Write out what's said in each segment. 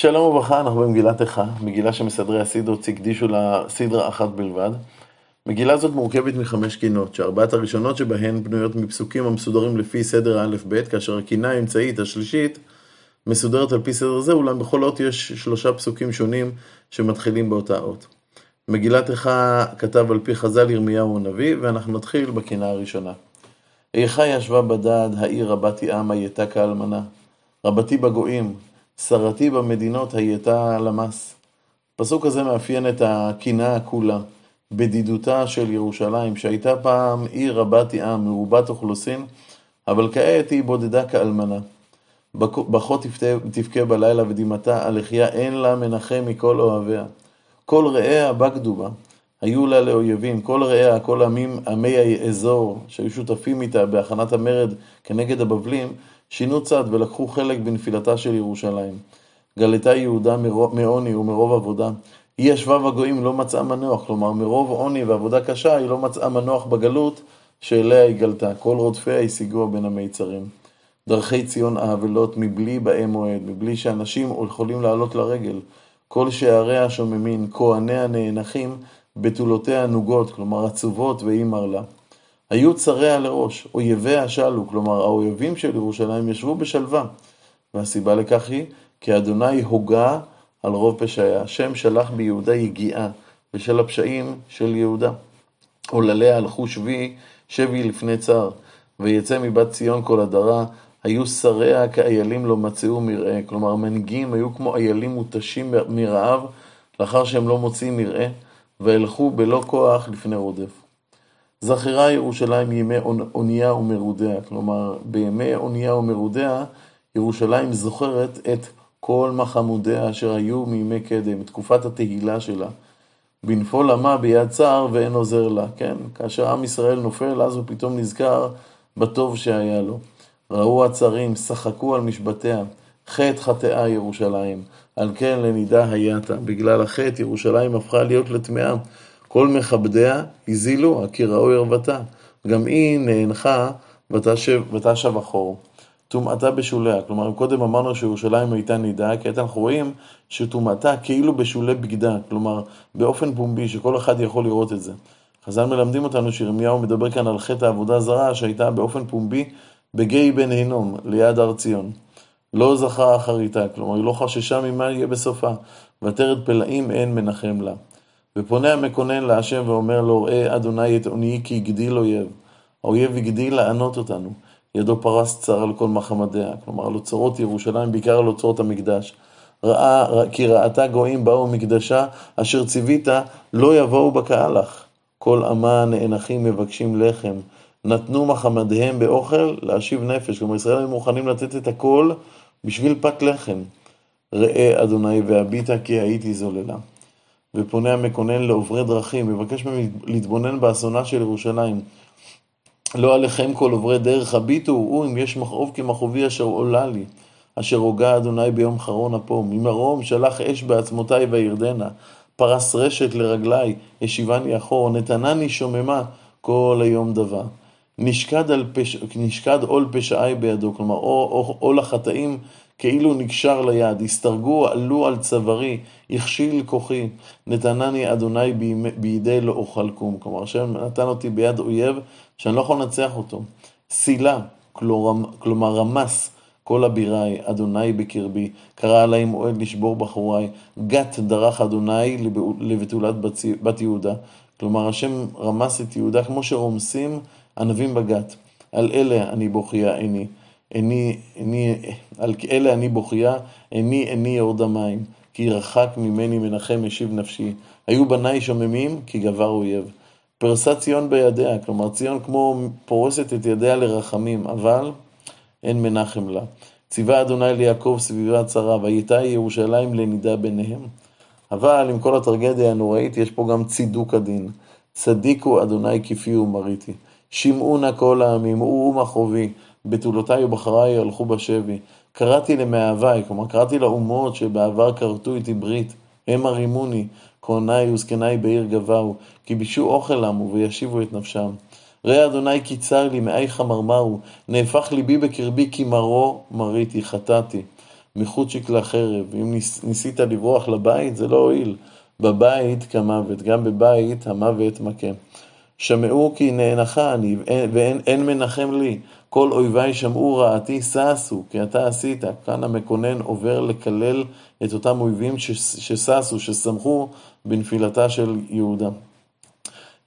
שלום וברכה, אנחנו במגילת איכה, מגילה שמסדרי הסידרות הקדישו לה סדרה אחת בלבד. מגילה זאת מורכבת מחמש קינות, שארבעת הראשונות שבהן בנויות מפסוקים המסודרים לפי סדר האלף-בית, כאשר הקינה האמצעית, השלישית, מסודרת על פי סדר זה, אולם בכל אות יש שלושה פסוקים שונים שמתחילים באותה אות. מגילת איכה כתב על פי חז"ל ירמיהו הנביא, ואנחנו נתחיל בקינה הראשונה. איכה ישבה בדד, העיר רבתי עם הייתה כאלמנה. רבתי בגויים, שרתי במדינות הייתה למס. הפסוק הזה מאפיין את הקינה כולה, בדידותה של ירושלים, שהייתה פעם עיר רבתי עם, מרובת אוכלוסין, אבל כעת היא בודדה כאלמנה. בכה תבכה בלילה ודמעתה על לחייה אין לה מנחם מכל אוהביה. כל רעיה בגדו בה, היו לה לאויבים, כל רעיה, כל עמים, עמי האזור שהיו שותפים איתה בהכנת המרד כנגד הבבלים, שינו צד ולקחו חלק בנפילתה של ירושלים. גלתה יהודה מעוני ומרוב עבודה. היא ישבה בגויים לא מצאה מנוח, כלומר מרוב עוני ועבודה קשה היא לא מצאה מנוח בגלות שאליה היא גלתה. כל רודפיה השיגוה בין המיצרים. דרכי ציון האבלות מבלי באי מועד, מבלי שאנשים יכולים לעלות לרגל. כל שעריה שוממין, כהניה נאנחים, בתולותיה נוגות, כלומר עצובות ואי מרלה. היו צריה לראש, אויביה שלו, כלומר האויבים של ירושלים ישבו בשלווה. והסיבה לכך היא כי אדוני הוגה על רוב פשעיה. השם שלח ביהודה יגיעה בשל הפשעים של יהודה. עולליה הלכו שבי, שבי לפני צר, ויצא מבת ציון כל הדרה, היו שריה כאיילים לא מצאו מרעה. כלומר, המנהיגים היו כמו איילים מותשים מרעב, לאחר שהם לא מוצאים מרעה, והלכו בלא כוח לפני רודף. זכירה ירושלים ימי אונייה ומרודיה, כלומר בימי אונייה ומרודיה ירושלים זוכרת את כל מחמודיה אשר היו מימי קדם, תקופת התהילה שלה. בנפול עמה ביד צר ואין עוזר לה, כן? כאשר עם ישראל נופל, אז הוא פתאום נזכר בטוב שהיה לו. ראו הצרים, שחקו על משבטיה, חטא חטאה ירושלים, על כן לנידה הייתה. בגלל החטא ירושלים הפכה להיות לטמאה. כל מכבדיה הזילו, כי ראו ערוותה. גם היא נאנחה ותשב אחור. טומאתה בשוליה. כלומר, קודם אמרנו שירושלים הייתה נידה, כעת אנחנו רואים שטומאתה כאילו בשולי בגדה, כלומר, באופן פומבי, שכל אחד יכול לראות את זה. חז"ל מלמדים אותנו שירמיהו מדבר כאן על חטא העבודה הזרה שהייתה באופן פומבי בגיא בן הינום, ליד הר ציון. לא זכה אחריתה, כלומר, היא לא חששה ממה יהיה בסופה, ועטרת פלאים אין מנחם לה. ופונה המקונן להשם ואומר לו, ראה אדוני את עוני כי הגדיל אויב. האויב הגדיל לענות אותנו. ידו פרס צר על כל מחמדיה, כלומר על אוצרות ירושלים, בעיקר על אוצרות המקדש. ראה, כי ראתה גויים באו מקדשה, אשר ציווית לא יבואו בקהלך. כל עמה נאנחים מבקשים לחם. נתנו מחמדיהם באוכל להשיב נפש. כלומר, ישראל היו מוכנים לתת את הכל בשביל פת לחם. ראה אדוני והביטה כי הייתי זוללה. ופונה המקונן לעוברי דרכים, מבקש מהם להתבונן באסונה של ירושלים. לא עליכם כל עוברי דרך הביטו, הוא אם יש מכאוב כמכאובי אשר עולה לי, אשר הוגה אדוני ביום חרון אפום. ממרום שלח אש בעצמותיי וירדנה, פרס רשת לרגלי, השיבני אחור, נתנני שוממה כל היום דבר. נשקד, פש... נשקד עול פשעי בידו, כלומר עול החטאים כאילו נקשר ליד, הסתרגו, עלו על צווארי, הכשיל כוחי, נתנני אדוני בידי לא אוכל קום. כלומר, השם נתן אותי ביד אויב שאני לא יכול לנצח אותו. סילה, כלומר רמס כל אבירי, אדוני בקרבי, קרא עלי מועד לשבור בחוריי, גת דרך אדוני לבתולת בת יהודה. כלומר, השם רמס את יהודה כמו שרומסים ענבים בגת. על אלה אני בוכייה עיני. איני, איני, על אלה אני בוכייה, איני איני יורד המים, כי רחק ממני מנחם משיב נפשי. היו בניי שוממים, כי גבר אויב. פרסה ציון בידיה, כלומר ציון כמו פורסת את ידיה לרחמים, אבל אין מנחם לה. ציווה אדוני ליעקב סביבה צרה, והייתה ירושלים לנידה ביניהם. אבל עם כל הטרגדיה הנוראית, יש פה גם צידוק הדין. צדיקו אדוני כפי ומריתי. שמעו נא כל העמים, וראו מחרובי. בתולותיי ובחריי הלכו בשבי. קראתי למאהביי, כלומר קראתי לאומות שבעבר כרתו איתי ברית, הם הרימוני, כהניי וזקניי בעיר גבהו, כי בישו אוכל עמו וישיבו את נפשם. ראה אדוני כי צר לי, מאי חמרמרו, נהפך ליבי בקרבי כי מרו מריתי, חטאתי. מחוצ'יק לחרב. אם ניס, ניסית לברוח לבית, זה לא הועיל. בבית כמוות, גם בבית המוות מכה. שמעו כי נאנחה אני, ואין מנחם לי. כל אויביי שמעו רעתי ששו, כי אתה עשית. כאן המקונן עובר לקלל את אותם אויבים שששו, ששמחו בנפילתה של יהודה.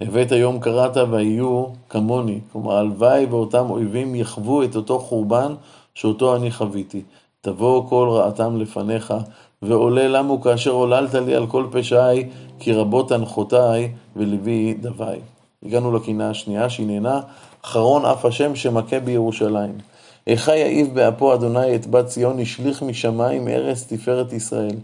הבאת יום קראת ויהיו כמוני. כלומר, הלוואי ואותם אויבים יחוו את אותו חורבן שאותו אני חוויתי. תבוא כל רעתם לפניך, ועולה למו כאשר עוללת לי על כל פשעי, כי רבות הנחותיי ולבי דווי. הגענו לקינה השנייה, שהיא אחרון אף השם שמכה בירושלים. איכה יעיב באפו אדוני את בת ציון, השליך משמיים ארץ תפארת ישראל,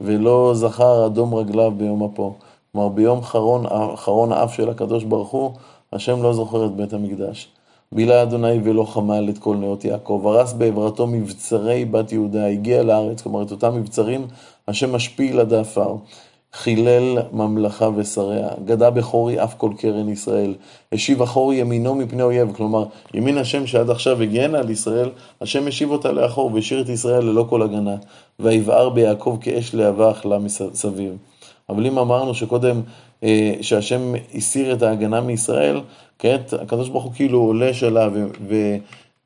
ולא זכר אדום רגליו ביום אפו. כלומר, ביום חרון, חרון האף של הקדוש ברוך הוא, השם לא זוכר את בית המקדש. בילה אדוני ולא חמל את כל נאות יעקב, הרס בעברתו מבצרי בת יהודה, הגיע לארץ, כלומר את אותם מבצרים, השם משפיל עד העפר. חילל ממלכה ושריה, גדע בחורי אף כל קרן ישראל, השיב אחור ימינו מפני אויב, כלומר, ימין השם שעד עכשיו הגנה על ישראל, השם השיב אותה לאחור והשאיר את ישראל ללא כל הגנה, ויבער ביעקב כאש להבה אכלה מסביב. אבל אם אמרנו שקודם, אה, שהשם הסיר את ההגנה מישראל, כעת הקדוש ברוך הוא כאילו עולה שלה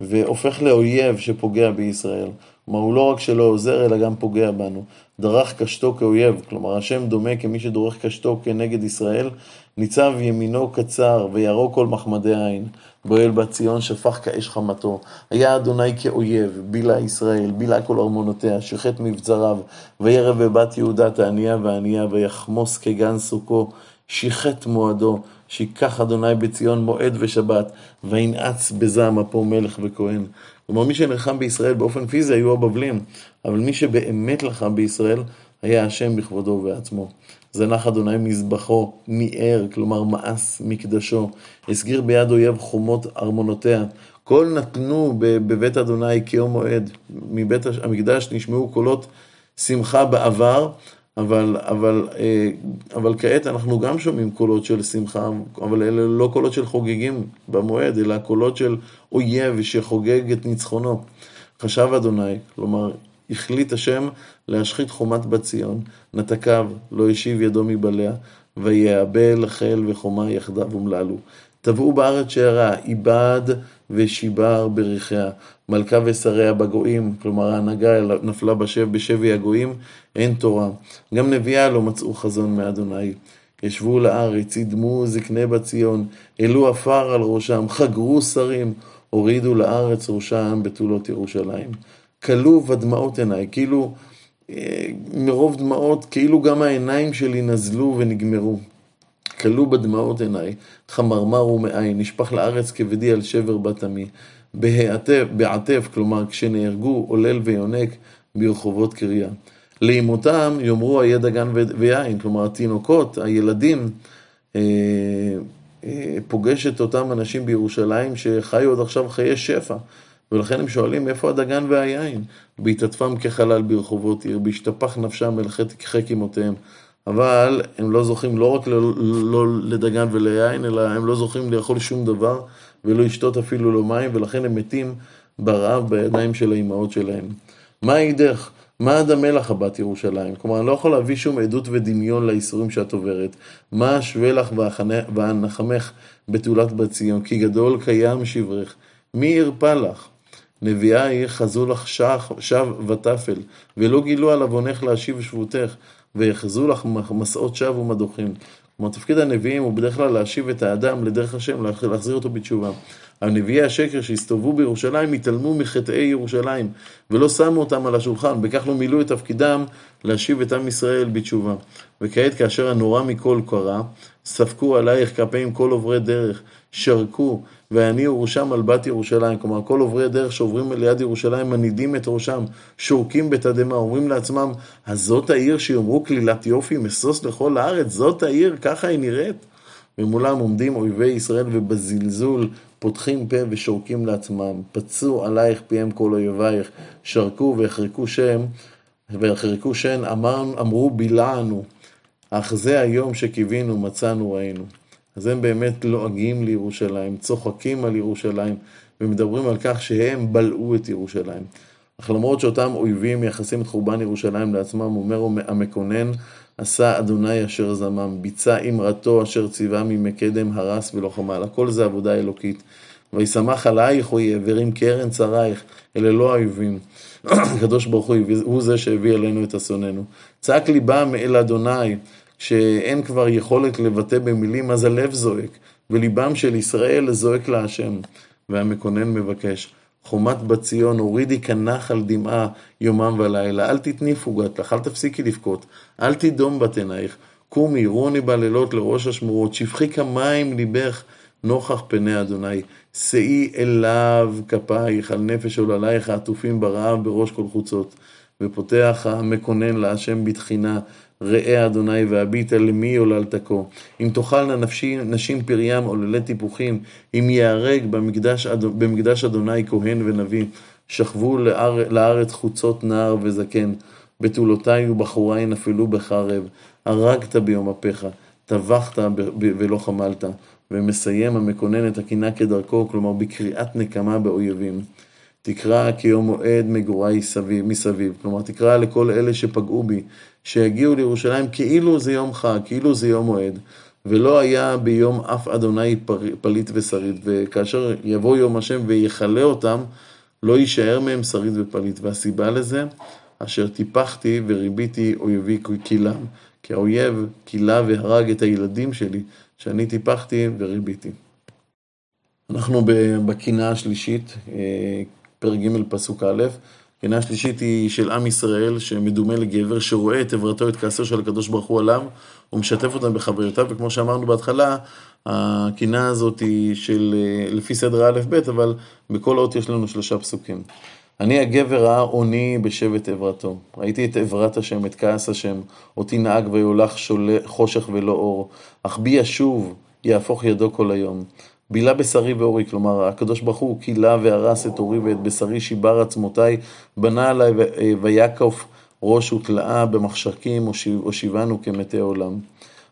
והופך לאויב שפוגע בישראל. כלומר, הוא לא רק שלא עוזר, אלא גם פוגע בנו. דרך קשתו כאויב, כלומר, השם דומה כמי שדורך קשתו כנגד ישראל, ניצב ימינו קצר, וירוק כל מחמדי עין. בועל בת ציון שפך כאש חמתו. היה אדוני כאויב, בילה ישראל, בילה כל ארמונותיה, שחט מבצריו, וירב בבת יהודה תענייה וענייה, ויחמוס כגן סוכו, שיחט מועדו, שיקח אדוני בציון מועד ושבת, וינעץ בזעם אפו מלך וכהן. כלומר, מי שנלחם בישראל באופן פיזי היו הבבלים, אבל מי שבאמת לחם בישראל היה השם בכבודו ובעצמו. זנח אדוני מזבחו, ניער, כלומר מאס מקדשו, הסגיר ביד אויב חומות ארמונותיה. כל נתנו בבית אדוני כיום מועד. מבית המקדש נשמעו קולות שמחה בעבר, אבל, אבל, אה, אבל כעת אנחנו גם שומעים קולות של שמחה, אבל אלה לא קולות של חוגגים במועד, אלא קולות של אויב שחוגג את ניצחונו. חשב אדוני, כלומר, החליט השם להשחית חומת בת ציון, נתקיו, לא השיב ידו מבליה, ויעבל חיל וחומה יחדיו אומללו. טבעו בארץ שערה, איבד ושיבר בריחיה. מלכה ושריה בגויים, כלומר ההנהגה נפלה בשב, בשבי הגויים, אין תורה. גם נביאה לא מצאו חזון מאדוני. ישבו לארץ, ידמו זקני בת ציון, העלו עפר על ראשם, חגרו שרים, הורידו לארץ ראשם בתולות ירושלים. כלו ודמעות עיניי, כאילו, אה, מרוב דמעות, כאילו גם העיניים שלי נזלו ונגמרו. כלו בדמעות עיניי, חמרמרו מאין, נשפך לארץ כבדי על שבר בת עמי. בעטף, כלומר כשנהרגו עולל ויונק ברחובות קריה. לאמותם יאמרו איה דגן ויין, כלומר התינוקות, הילדים, אה, אה, פוגש את אותם אנשים בירושלים שחיו עוד עכשיו חיי שפע. ולכן הם שואלים איפה הדגן והיין? בהתעטפם כחלל ברחובות עיר, בהשתפך נפשם אל חק אמותיהם. אבל הם לא זוכים לא רק לא, לא לדגן וליין, אלא הם לא זוכים לאכול שום דבר ולא לשתות אפילו לא מים, ולכן הם מתים ברעב בידיים של האימהות שלהם. מה ידך? מה עד המלח הבת ירושלים? כלומר, אני לא יכול להביא שום עדות ודמיון לאיסורים שאת עוברת. מה אשווה לך ואנחמך בתעולת בת ציון? כי גדול קיים שברך. מי ירפא לך? נביאה היא חזו לך שב ותפל, ולא גילו על עוונך להשיב שבותך, ויחזו לך מסעות שווא ומדוכים. כלומר, תפקיד הנביאים הוא בדרך כלל להשיב את האדם לדרך השם, להחזיר אותו בתשובה. אבל נביאי השקר שהסתובבו בירושלים התעלמו מחטאי ירושלים, ולא שמו אותם על השולחן, בכך לא מילאו את תפקידם להשיב את עם ישראל בתשובה. וכעת כאשר הנורא מכל קרה, ספקו עלייך כפיהם כל עוברי דרך, שרקו, והניעו ראשם על בת ירושלים. כלומר, כל עוברי דרך שעוברים ליד ירושלים מנידים את ראשם, שורקים בתדהמה, אומרים לעצמם, אז זאת העיר שיאמרו כלילת יופי, משוש לכל הארץ, זאת העיר, ככה היא נראית. ומולם עומדים אויבי ישראל ובזלזול פותחים פה ושורקים לעצמם, פצו עלייך פיהם כל אויבייך, שרקו והחרקו שם, והחרקו שן, אמר, אמרו בילענו, אך זה היום שקיווינו, מצאנו, ראינו. אז הם באמת לועגים לירושלים, צוחקים על ירושלים, ומדברים על כך שהם בלעו את ירושלים. אך למרות שאותם אויבים מייחסים את חורבן ירושלים לעצמם, אומר המקונן, עשה אדוני אשר זמם, ביצע אמרתו אשר ציווה ממקדם הרס ולא חמל. הכל זה עבודה אלוקית. וישמח עלייך אויב, והרים קרן צריך, אלה לא האויבים. הקדוש ברוך הוא הוא זה שהביא אלינו את אסוננו. צעק ליבם אל אדוני, כשאין כבר יכולת לבטא במילים, אז הלב זועק, וליבם של ישראל זועק להשם. והמקונן מבקש, חומת בת ציון, הורידי כנחל דמעה יומם ולילה, אל תתני פוגת לך, אל תפסיקי לבכות, אל תדום בת עינייך, קומי, רוני בלילות לראש השמורות, שפכי כמים ליבך נוכח פני אדוני, שאי אליו כפייך על נפש עוללייך העטופים ברעב בראש כל חוצות. ופותח המקונן להשם בתחינה, ראה אדוני והביטה למי עוללת כה. אם תאכלנה נפשי נשים פריים עוללי טיפוחים, אם ייהרג במקדש, במקדש אדוני כהן ונביא, שכבו לאר, לארץ חוצות נער וזקן, בתולותיי ובחוריי נפלו בחרב, הרגת ביום אפיך, טבחת ולא חמלת. ומסיים המקונן את הקינה כדרכו, כלומר בקריאת נקמה באויבים. תקרא כיום מועד מגורי סביב, מסביב, כלומר תקרא לכל אלה שפגעו בי, שיגיעו לירושלים כאילו זה יום חג, כאילו זה יום מועד, ולא היה ביום אף אדוני פליט ושריד, וכאשר יבוא יום השם ויכלה אותם, לא יישאר מהם שריד ופליט, והסיבה לזה, אשר טיפחתי וריביתי אויבי כילם, כי האויב כילה והרג את הילדים שלי, שאני טיפחתי וריביתי. אנחנו בקינה השלישית, אה, פרק ג' פסוק א', קינה השלישית היא של עם ישראל שמדומה לגבר שרואה את עברתו, את כעסו של הקדוש ברוך הוא עליו, הוא משתף אותם בחוויותיו, וכמו שאמרנו בהתחלה, הקינה הזאת היא של, אה, לפי סדר א'-ב', אבל בכל אות יש לנו שלושה פסוקים. אני הגבר העוני בשבט עברתו. ראיתי את עברת השם, את כעס השם, אותי נהג ויולך חושך ולא אור, אך בי ישוב, יהפוך ידו כל היום. בילה בשרי ואורי, כלומר, הקדוש ברוך הוא כילה והרס את אורי ואת בשרי שיבר עצמותיי, בנה עליי ויקוף ראש ותלאה במחשכים, הושיבנו כמתי עולם.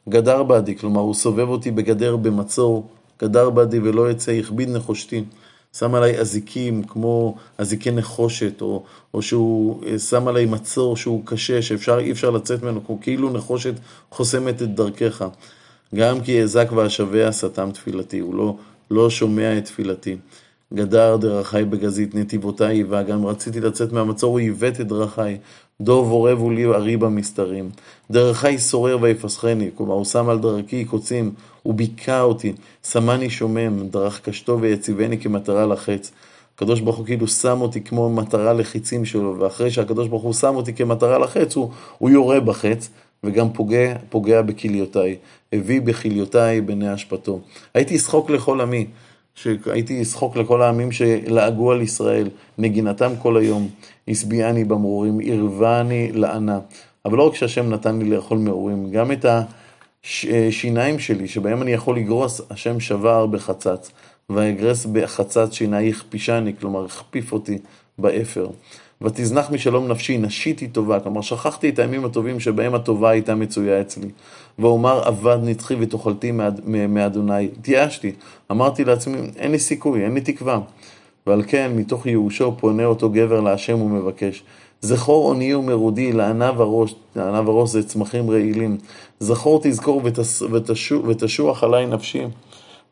גדר בעדי, כלומר, הוא סובב אותי בגדר במצור, גדר בעדי ולא יצא, הכביד נחושתי. שם עליי אזיקים כמו אזיקי נחושת, או, או שהוא אה, שם עליי מצור שהוא קשה, שאפשר, אי אפשר לצאת ממנו, כאילו נחושת חוסמת את דרכך. גם כי אזק ואשבה סתם תפילתי, הוא לא, לא שומע את תפילתי. גדר דרכי בגזית, נתיבותיי היווה, גם רציתי לצאת מהמצור, הוא עיוות את דרכי. דוב עורב הוא לי ארי במסתרים. דרכי שורר ויפסחני, כלומר הוא שם על דרכי קוצים, הוא ביכה אותי, שמני שומם, דרך קשתו ויציבני כמטרה לחץ. הקדוש ברוך הוא כאילו שם אותי כמו מטרה לחיצים שלו, ואחרי שהקדוש ברוך הוא שם אותי כמטרה לחץ, הוא, הוא יורה בחץ, וגם פוגע, פוגע בכליותיי. הביא בכליותיי בני אשפתו. הייתי שחוק לכל עמי. שהייתי שחוק לכל העמים שלעגו על ישראל, נגינתם כל היום, השביעני במרורים, ערבני לענה. אבל לא רק שהשם נתן לי לאכול מרורים, גם את השיניים שלי, שבהם אני יכול לגרוס, השם שבר בחצץ. ויגרס בחצץ שיני הכפישני, כלומר הכפיף אותי באפר. ותזנח משלום נפשי, נשיתי טובה, כלומר שכחתי את הימים הטובים שבהם הטובה הייתה מצויה אצלי. ואומר אבד נצחי ותוחלתי מאדוני. התייאשתי, אמרתי לעצמי, אין לי סיכוי, אין לי תקווה. ועל כן, מתוך ייאושו פונה אותו גבר להשם ומבקש. זכור עוני ומרודי לענב הראש, לענב הראש זה צמחים רעילים. זכור תזכור ותשוח עלי נפשי.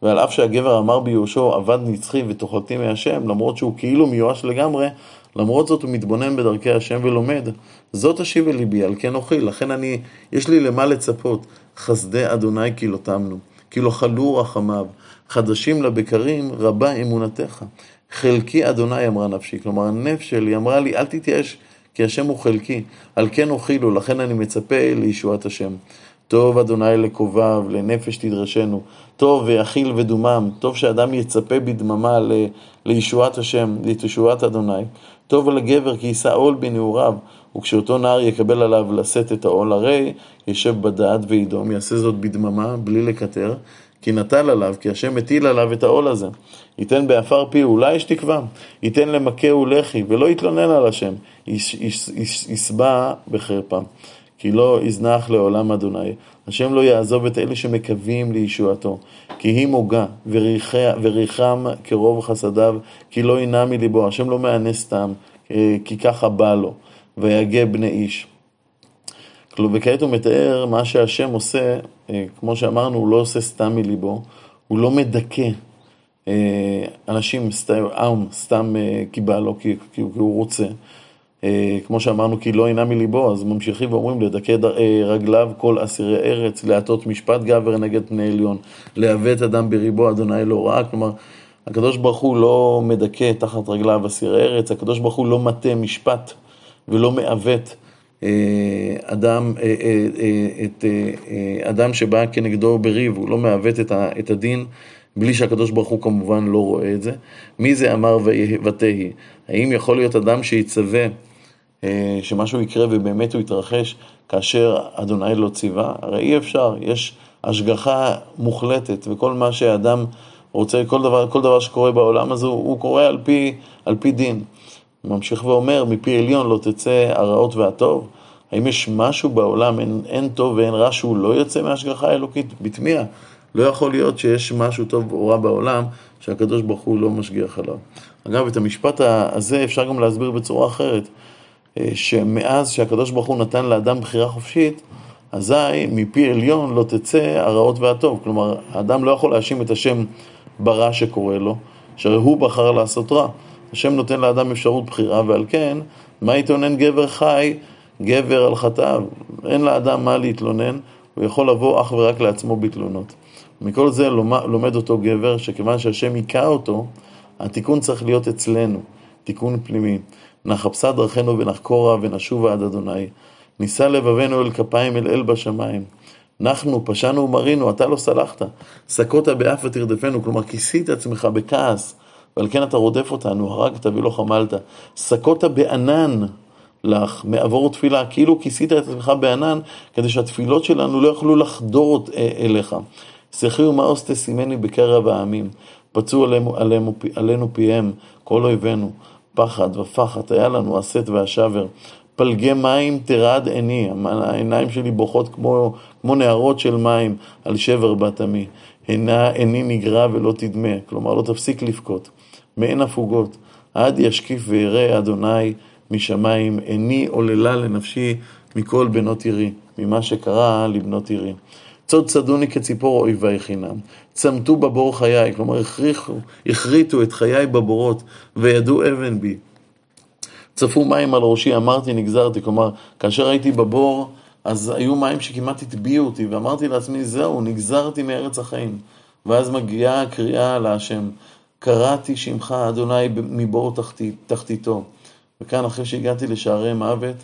ועל אף שהגבר אמר ביהושע, עבד נצחי ותאכלתי מהשם, למרות שהוא כאילו מיואש לגמרי, למרות זאת הוא מתבונן בדרכי השם ולומד. זאת אשיב אל ליבי, על כן אוכיל. לכן אני, יש לי למה לצפות. חסדי אדוני כי לא תמנו, כי לא חלו רחמיו. חדשים לבקרים רבה אמונתך. חלקי אדוני אמרה נפשי. כלומר, הנפש שלי אמרה לי, אל תתייאש, כי השם הוא חלקי. על כן אוכילו, לכן אני מצפה לישועת השם. טוב אדוני לקובב, לנפש תדרשנו. טוב ויכיל ודומם, טוב שאדם יצפה בדממה לישועת השם, לישועת אדוני. טוב לגבר כי יישא עול בנעוריו, וכשאותו נער יקבל עליו לשאת את העול, הרי ישב בדעת וידום, יעשה זאת בדממה, בלי לקטר, כי נטל עליו, כי השם מטיל עליו את העול הזה. ייתן בעפר פיהו, אולי יש תקווה, ייתן למכהו לחי, ולא יתלונן על השם, ישבע בחרפה. כי לא יזנח לעולם אדוני. השם לא יעזוב את אלה שמקווים לישועתו. כי היא מוגה, וריחם כרוב חסדיו, כי לא ינע מליבו. השם לא סתם, אה, כי ככה בא לו, ויגה בני איש. וכעת הוא מתאר מה שהשם עושה, אה, כמו שאמרנו, הוא לא עושה סתם מליבו, הוא לא מדכא אנשים, סתם, עם, סתם כי בא לו, כי, כי הוא רוצה. כמו שאמרנו, כי לא אינה מליבו, אז ממשיכים ואומרים, לדכא רגליו כל אסירי ארץ, להטות משפט גבר נגד פני עליון, לעוות אדם בריבו, אדוני לא רע. כלומר, הקדוש ברוך הוא לא מדכא תחת רגליו אסיר ארץ, הקדוש ברוך הוא לא מטה משפט ולא מעוות אה, אדם, אה, אה, את אדם שבא כנגדו בריב, הוא לא מעוות את הדין בלי שהקדוש ברוך הוא כמובן לא רואה את זה. מי זה אמר ותהי? האם יכול להיות אדם שיצווה שמשהו יקרה ובאמת הוא יתרחש כאשר אדוני לא ציווה? הרי אי אפשר, יש השגחה מוחלטת וכל מה שאדם רוצה, כל דבר, כל דבר שקורה בעולם הזה, הוא, קורה על פי, על פי דין. הוא ממשיך ואומר, מפי עליון לא תצא הרעות והטוב. האם יש משהו בעולם, אין, אין טוב ואין רע, שהוא לא יוצא מהשגחה האלוקית? בתמיהה. לא יכול להיות שיש משהו טוב או רע בעולם שהקדוש ברוך הוא לא משגיח עליו. אגב, את המשפט הזה אפשר גם להסביר בצורה אחרת, אה, שמאז שהקדוש ברוך הוא נתן לאדם בחירה חופשית, אזי מפי עליון לא תצא הרעות והטוב. כלומר, האדם לא יכול להאשים את השם ברע שקורה לו, שהרי הוא בחר לעשות רע. השם נותן לאדם אפשרות בחירה, ועל כן, מה יתלונן גבר חי, גבר על חטאיו? אין לאדם מה להתלונן, הוא יכול לבוא אך ורק לעצמו בתלונות. מכל זה לומד אותו גבר, שכיוון שהשם היכה אותו, התיקון צריך להיות אצלנו, תיקון פנימי. נחפשה דרכנו ונחקורה ונשובה עד אדוני. נישא לבבינו אל כפיים אל אל בשמיים. אנחנו פשענו ומרינו, אתה לא סלחת. סקות באף ותרדפנו, כלומר כיסית עצמך בכעס, ועל כן אתה רודף אותנו, הרגת ולא חמלת. סקות בענן לך מעבור תפילה, כאילו כיסית את עצמך בענן, כדי שהתפילות שלנו לא יוכלו לחדור אליך. שיחי ומאוס תשימני בקרב העמים, פצעו עלינו, עלינו, עלינו פיהם, כל אויבינו, פחד ופחד היה לנו הסת והשבר. פלגי מים תרעד עיני, העיניים שלי בוכות כמו, כמו נהרות של מים על שבר בת עמי. עיני נגרע ולא תדמה, כלומר לא תפסיק לבכות. מעין הפוגות, עד ישקיף וירא אדוני משמיים, עיני עוללה לנפשי מכל בנות עירי, ממה שקרה לבנות עירי. צוד צדוני כציפור אויבי חינם, צמתו בבור חיי, כלומר הכריחו, הכריתו את חיי בבורות, וידעו אבן בי. צפו מים על ראשי, אמרתי, נגזרתי. כלומר, כאשר הייתי בבור, אז היו מים שכמעט הטביעו אותי, ואמרתי לעצמי, זהו, נגזרתי מארץ החיים. ואז מגיעה הקריאה להשם, קראתי שמך, אדוני, מבור תחתית, תחתיתו. וכאן, אחרי שהגעתי לשערי מוות,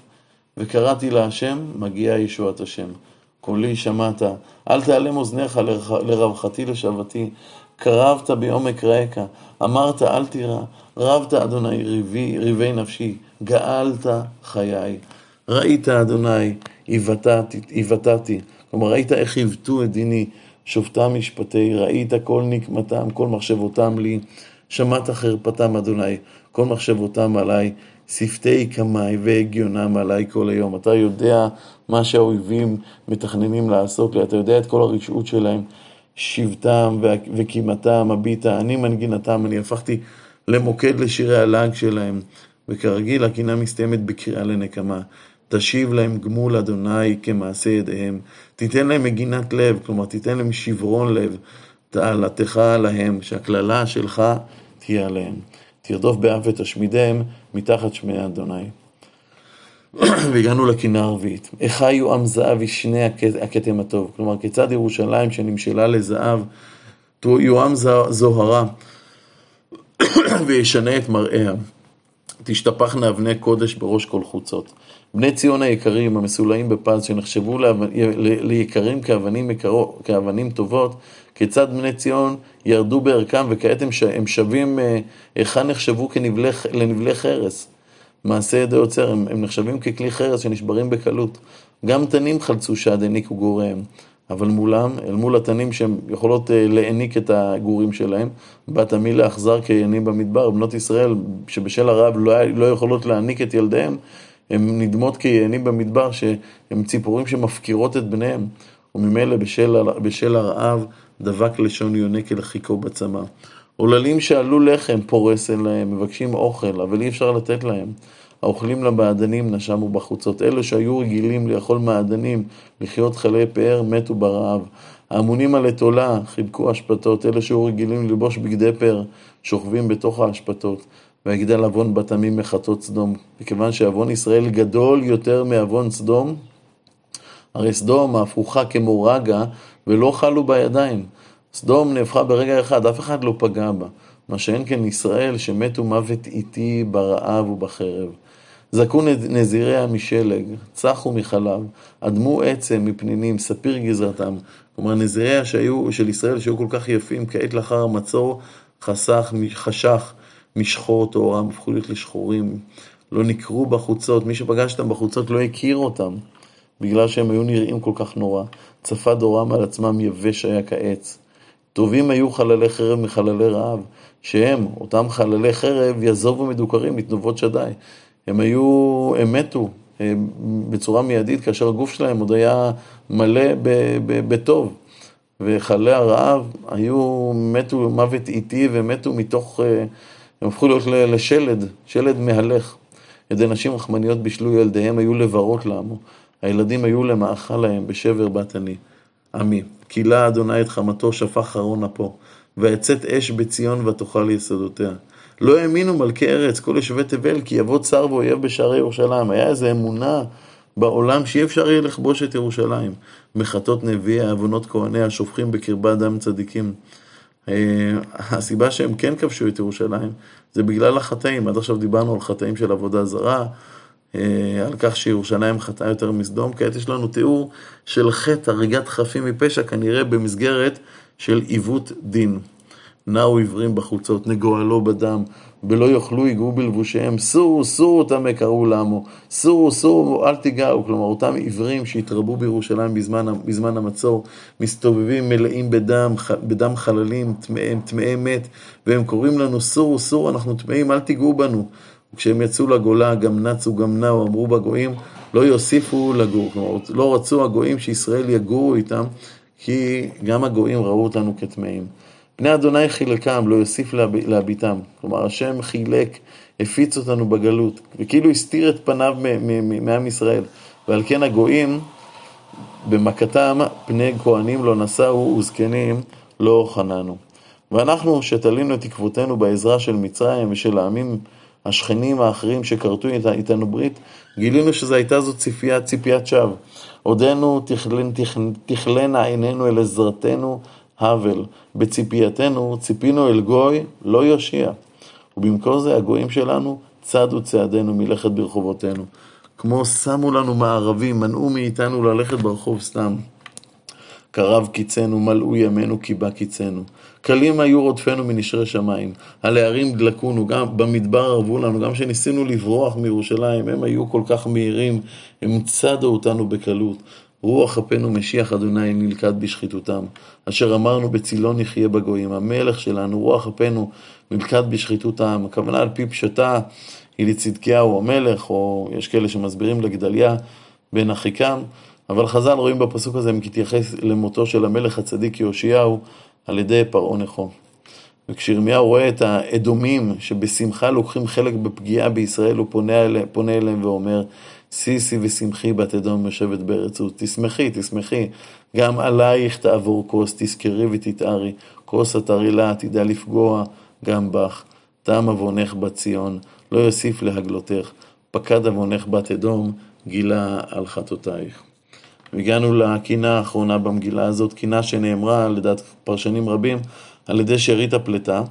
וקראתי להשם, מגיעה ישועת השם. קולי שמעת, אל תעלם אוזניך לרווחתי לשבתי, קרבת בעומק רעך, אמרת אל תירא, רבת אדוני ריבי, ריבי נפשי, גאלת חיי. ראית אדוני, עיוותתי, כלומר ראית איך עיוותו את דיני, שופטם משפטי, ראית כל נקמתם, כל מחשבותם לי, שמעת חרפתם אדוני, כל מחשבותם עליי, שפתי קמאי והגיונם עליי כל היום. אתה יודע מה שהאויבים מתכננים לעשות לי, אתה יודע את כל הרשעות שלהם. שבטם וקימתם הביטה, אני מנגינתם, אני הפכתי למוקד לשירי הלעג שלהם, וכרגיל הקינה מסתיימת בקריאה לנקמה. תשיב להם גמול אדוני כמעשה ידיהם, תיתן להם מגינת לב, כלומר תיתן להם שברון לב, תעלתך עליהם, שהקללה שלך תהיה עליהם. תרדוף באף ותשמידם מתחת שמי אדוני. והגענו לקינה הרביעית. איכה יהיו עם זהב ישנה הכתם הטוב. כלומר, כיצד ירושלים שנמשלה לזהב, יועם זוהרה וישנה את מראיה. תשתפכנה אבני קודש בראש כל חוצות. בני ציון היקרים, המסולאים בפז, שנחשבו ליקרים כאבנים, כאבנים טובות, כיצד בני ציון ירדו בערכם וכעת הם שווים, אה, היכן נחשבו לנבלי חרס. מעשה ידי עוצר, הם, הם נחשבים ככלי חרס שנשברים בקלות. גם תנים חלצו שד העניקו גוריהם, אבל מולם, אל מול התנים שהן יכולות uh, להעניק את הגורים שלהם, בת עמי לאכזר כעיינים במדבר, בנות ישראל שבשל הרעב לא, לא יכולות להעניק את ילדיהם, הן נדמות כעיינים במדבר, שהן ציפורים שמפקירות את בניהם, וממילא בשל, בשל הרעב דבק לשון יונק אל חיכו בצמא. עוללים שעלו לחם פורס אליהם, מבקשים אוכל, אבל אי אפשר לתת להם. האוכלים למעדנים נשמו בחוצות. אלו שהיו רגילים לאכול מעדנים, לחיות חלי פאר, מתו ברעב. האמונים על אתולה חיבקו אשפתות. אלו שהיו רגילים ללבוש בגדי פאר, שוכבים בתוך האשפתות. ויגדל עוון בת עמים מחטות סדום. מכיוון שעוון ישראל גדול יותר מעוון סדום, הרי סדום הפוכה כמו רגע, ולא חלו בידיים. סדום נהפכה ברגע אחד, אף אחד לא פגע בה. מה שאין כן ישראל, שמתו מוות איטי ברעב ובחרב. זכו נזיריה משלג, צחו מחלב, אדמו עצם מפנינים, ספיר גזרתם. כלומר, נזיריה שהיו, של ישראל שהיו כל כך יפים, כעת לאחר המצור, חסך, חשך, משחור טהורם, הפכו להיות לשחורים. לא נקרו בחוצות, מי שפגש אותם בחוצות לא הכיר אותם, בגלל שהם היו נראים כל כך נורא. צפה דורם על עצמם יבש היה כעץ. טובים היו חללי חרב מחללי רעב, שהם, אותם חללי חרב, יזובו מדוכרים מתנובות שדי. הם היו, הם מתו הם, בצורה מיידית, כאשר הגוף שלהם עוד היה מלא בטוב. וחללי הרעב היו, מתו מוות איטי ומתו מתוך, אה, הם הפכו להיות לשלד, שלד מהלך. ידי נשים רחמניות בישלו ילדיהם, היו לברות לעמו. הילדים היו למאכל להם בשבר בת עני. עמי, כילה אדוני את חמתו, שפך חרון אפו, ויצאת אש בציון ותאכל יסודותיה. לא האמינו מלכי ארץ, כל יושבי תבל, כי יבוא צר ואויב בשערי ירושלים. היה איזו אמונה בעולם שאי אפשר יהיה לכבוש את ירושלים. מחטות נביאי, עוונות כהניה, שופכים בקרבה דם צדיקים. אה, הסיבה שהם כן כבשו את ירושלים זה בגלל החטאים. עד עכשיו דיברנו על חטאים של עבודה זרה, על כך שירושלים חטאה יותר מסדום. כעת יש לנו תיאור של חטא הריגת חפים מפשע, כנראה במסגרת של עיוות דין. נעו עיוורים בחוצות, נגואלו בדם, ולא יאכלו יגעו בלבושיהם, סורו סורו טמא קראו לעמו, סורו סורו אל תיגעו, כלומר אותם עיוורים שהתרבו בירושלים בזמן, בזמן המצור, מסתובבים מלאים בדם, בדם חללים, טמאי מת, והם קוראים לנו סורו סורו, אנחנו טמאים, אל תיגעו בנו. וכשהם יצאו לגולה, גם נצו, גם נעו, אמרו בגויים, לא יוסיפו לגור. כלומר, לא רצו הגויים שישראל יגורו איתם, כי גם הגויים ראו אותנו כטמאים. בני אדוני חילקם, לא יוסיף להביטם. כלומר, השם חילק, הפיץ אותנו בגלות, וכאילו הסתיר את פניו מעם ישראל. ועל כן הגויים, במכתם, פני כהנים לא נשאו וזקנים לא חננו. ואנחנו, שתלינו את תקוותינו בעזרה של מצרים ושל העמים השכנים האחרים שכרתו איתנו ברית, גילינו שזו הייתה זו ציפיית, ציפיית שווא. עודנו תכלנה עינינו אל עזרתנו האבל. בציפייתנו ציפינו אל גוי לא יושיע. ובמקום זה הגויים שלנו צדו צעדינו מלכת ברחובותינו. כמו שמו לנו מערבים, מנעו מאיתנו ללכת ברחוב סתם. קרב קיצנו, מלאו ימינו, כי בא קיצנו. קלים היו רודפנו מנשרי שמיים. על הערים דלקונו, גם במדבר ערבו לנו, גם כשניסינו לברוח מירושלים, הם היו כל כך מהירים, הם צדו אותנו בקלות. רוח אפינו משיח אדוני נלכד בשחיתותם. אשר אמרנו בצילון יחיה בגויים. המלך שלנו, רוח אפינו נלכד בשחיתותם. הכוונה על פי פשטה היא לצדקיהו המלך, או יש כאלה שמסבירים לגדליה בן אחיקם. אבל חז"ל רואים בפסוק הזה מתייחס למותו של המלך הצדיק יאשיהו על ידי פרעה נכו. וכשירמיהו רואה את האדומים שבשמחה לוקחים חלק בפגיעה בישראל, הוא פונה, אל, פונה אליהם ואומר, שישי ושמחי בת אדום יושבת בארץ עוז. תשמחי, תשמחי. גם עלייך תעבור כוס, תזכרי ותתארי. כוס התרעילה תדע לפגוע גם בך. תם עוונך בת ציון, לא יוסיף להגלותך. פקד עוונך בת אדום, גילה על חטאותייך. והגענו לקינה האחרונה במגילה הזאת, קינה שנאמרה לדעת פרשנים רבים על ידי שארית הפלטה.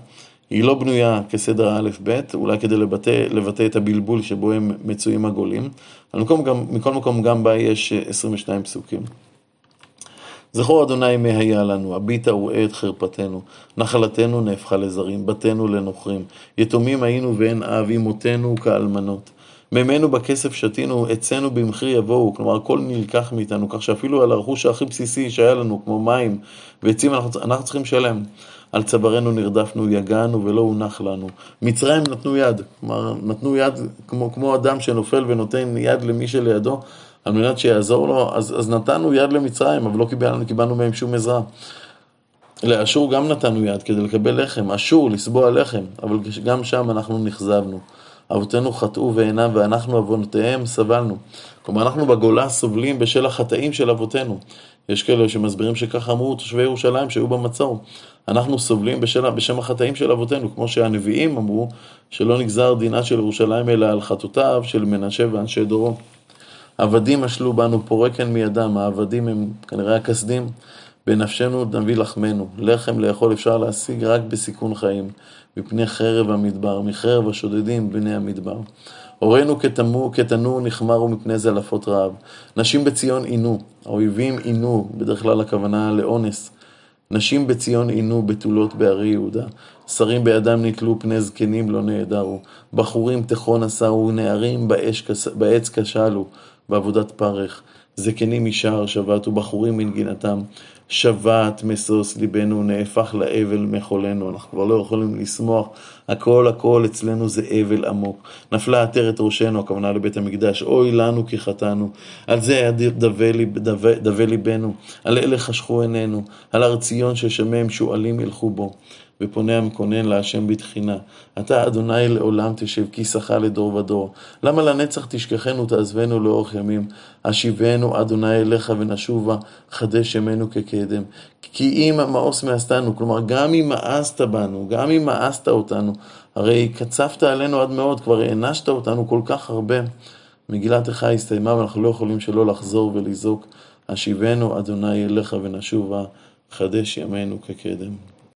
היא לא בנויה כסדר האלף-בית, אולי כדי לבטא, לבטא את הבלבול שבו הם מצויים הגולים. אבל גם, מכל מקום גם בה יש 22 פסוקים. זכור אדוני מי היה לנו, הביטה וראה את חרפתנו, נחלתנו נהפכה לזרים, בתינו לנוכרים, יתומים היינו ואין אב, אמותינו כאלמנות. מימינו בכסף שתינו, עצנו במחיר יבואו, כלומר הכל נלקח מאיתנו, כך שאפילו על הרכוש הכי בסיסי שהיה לנו, כמו מים ועצים, אנחנו, אנחנו צריכים לשלם. על צווארנו נרדפנו, יגענו ולא הונח לנו. מצרים נתנו יד, כלומר נתנו יד כמו, כמו אדם שנופל ונותן יד למי שלידו על מנת שיעזור לו, אז, אז נתנו יד למצרים, אבל לא קיבלנו, קיבלנו מהם שום עזרה. לאשור גם נתנו יד כדי לקבל לחם, אשור, לסבוע לחם, אבל גם שם אנחנו נכזבנו. אבותינו חטאו ואינם, ואנחנו עוונותיהם סבלנו. כלומר, אנחנו בגולה סובלים בשל החטאים של אבותינו. יש כאלה שמסבירים שככה אמרו תושבי ירושלים שהיו במצור. אנחנו סובלים בשל, בשם החטאים של אבותינו, כמו שהנביאים אמרו, שלא נגזר דינה של ירושלים אלא על חטאותיו של מנשה ואנשי דורו. עבדים אשלו בנו פורקן מידם, העבדים הם כנראה הכסדים. בנפשנו נביא לחמנו, לחם לאכול אפשר להשיג רק בסיכון חיים, מפני חרב המדבר, מחרב השודדים בני המדבר. הורינו כתנור נחמרו מפני זלפות רעב. נשים בציון עינו, האויבים עינו, בדרך כלל הכוונה לאונס. נשים בציון עינו בתולות בערי יהודה. שרים בידם נתלו פני זקנים לא נעדרו. בחורים תכון עשהו, נערים בעץ כשלו, בעבודת פרך. זקנים משער שבת ובחורים מנגינתם. שבת משוש ליבנו, נהפך לאבל מחולנו. אנחנו כבר לא יכולים לשמוח, הכל הכל אצלנו זה אבל עמוק. נפלה עטרת ראשנו, הכוונה לבית המקדש, אוי לנו כי חטאנו. על זה היה דווה ליבנו, על אלה חשכו עינינו, על הר ציון ששמם שועלים ילכו בו. ופונה המקונן להשם בתחינה. אתה, אדוני, לעולם תשב, כי שכה לדור ודור. למה לנצח תשכחנו, תעזבנו לאורך ימים? השיבנו, אדוני, אליך ונשובה, חדש ימינו כקדם. כי אם מאוס מאסתנו, כלומר, גם אם מאסת בנו, גם אם מאסת אותנו, הרי קצפת עלינו עד מאוד, כבר הענשת אותנו כל כך הרבה. מגילת איכה הסתיימה ואנחנו לא יכולים שלא לחזור ולזעוק, השיבנו, אדוני, אליך ונשובה, חדש ימינו כקדם.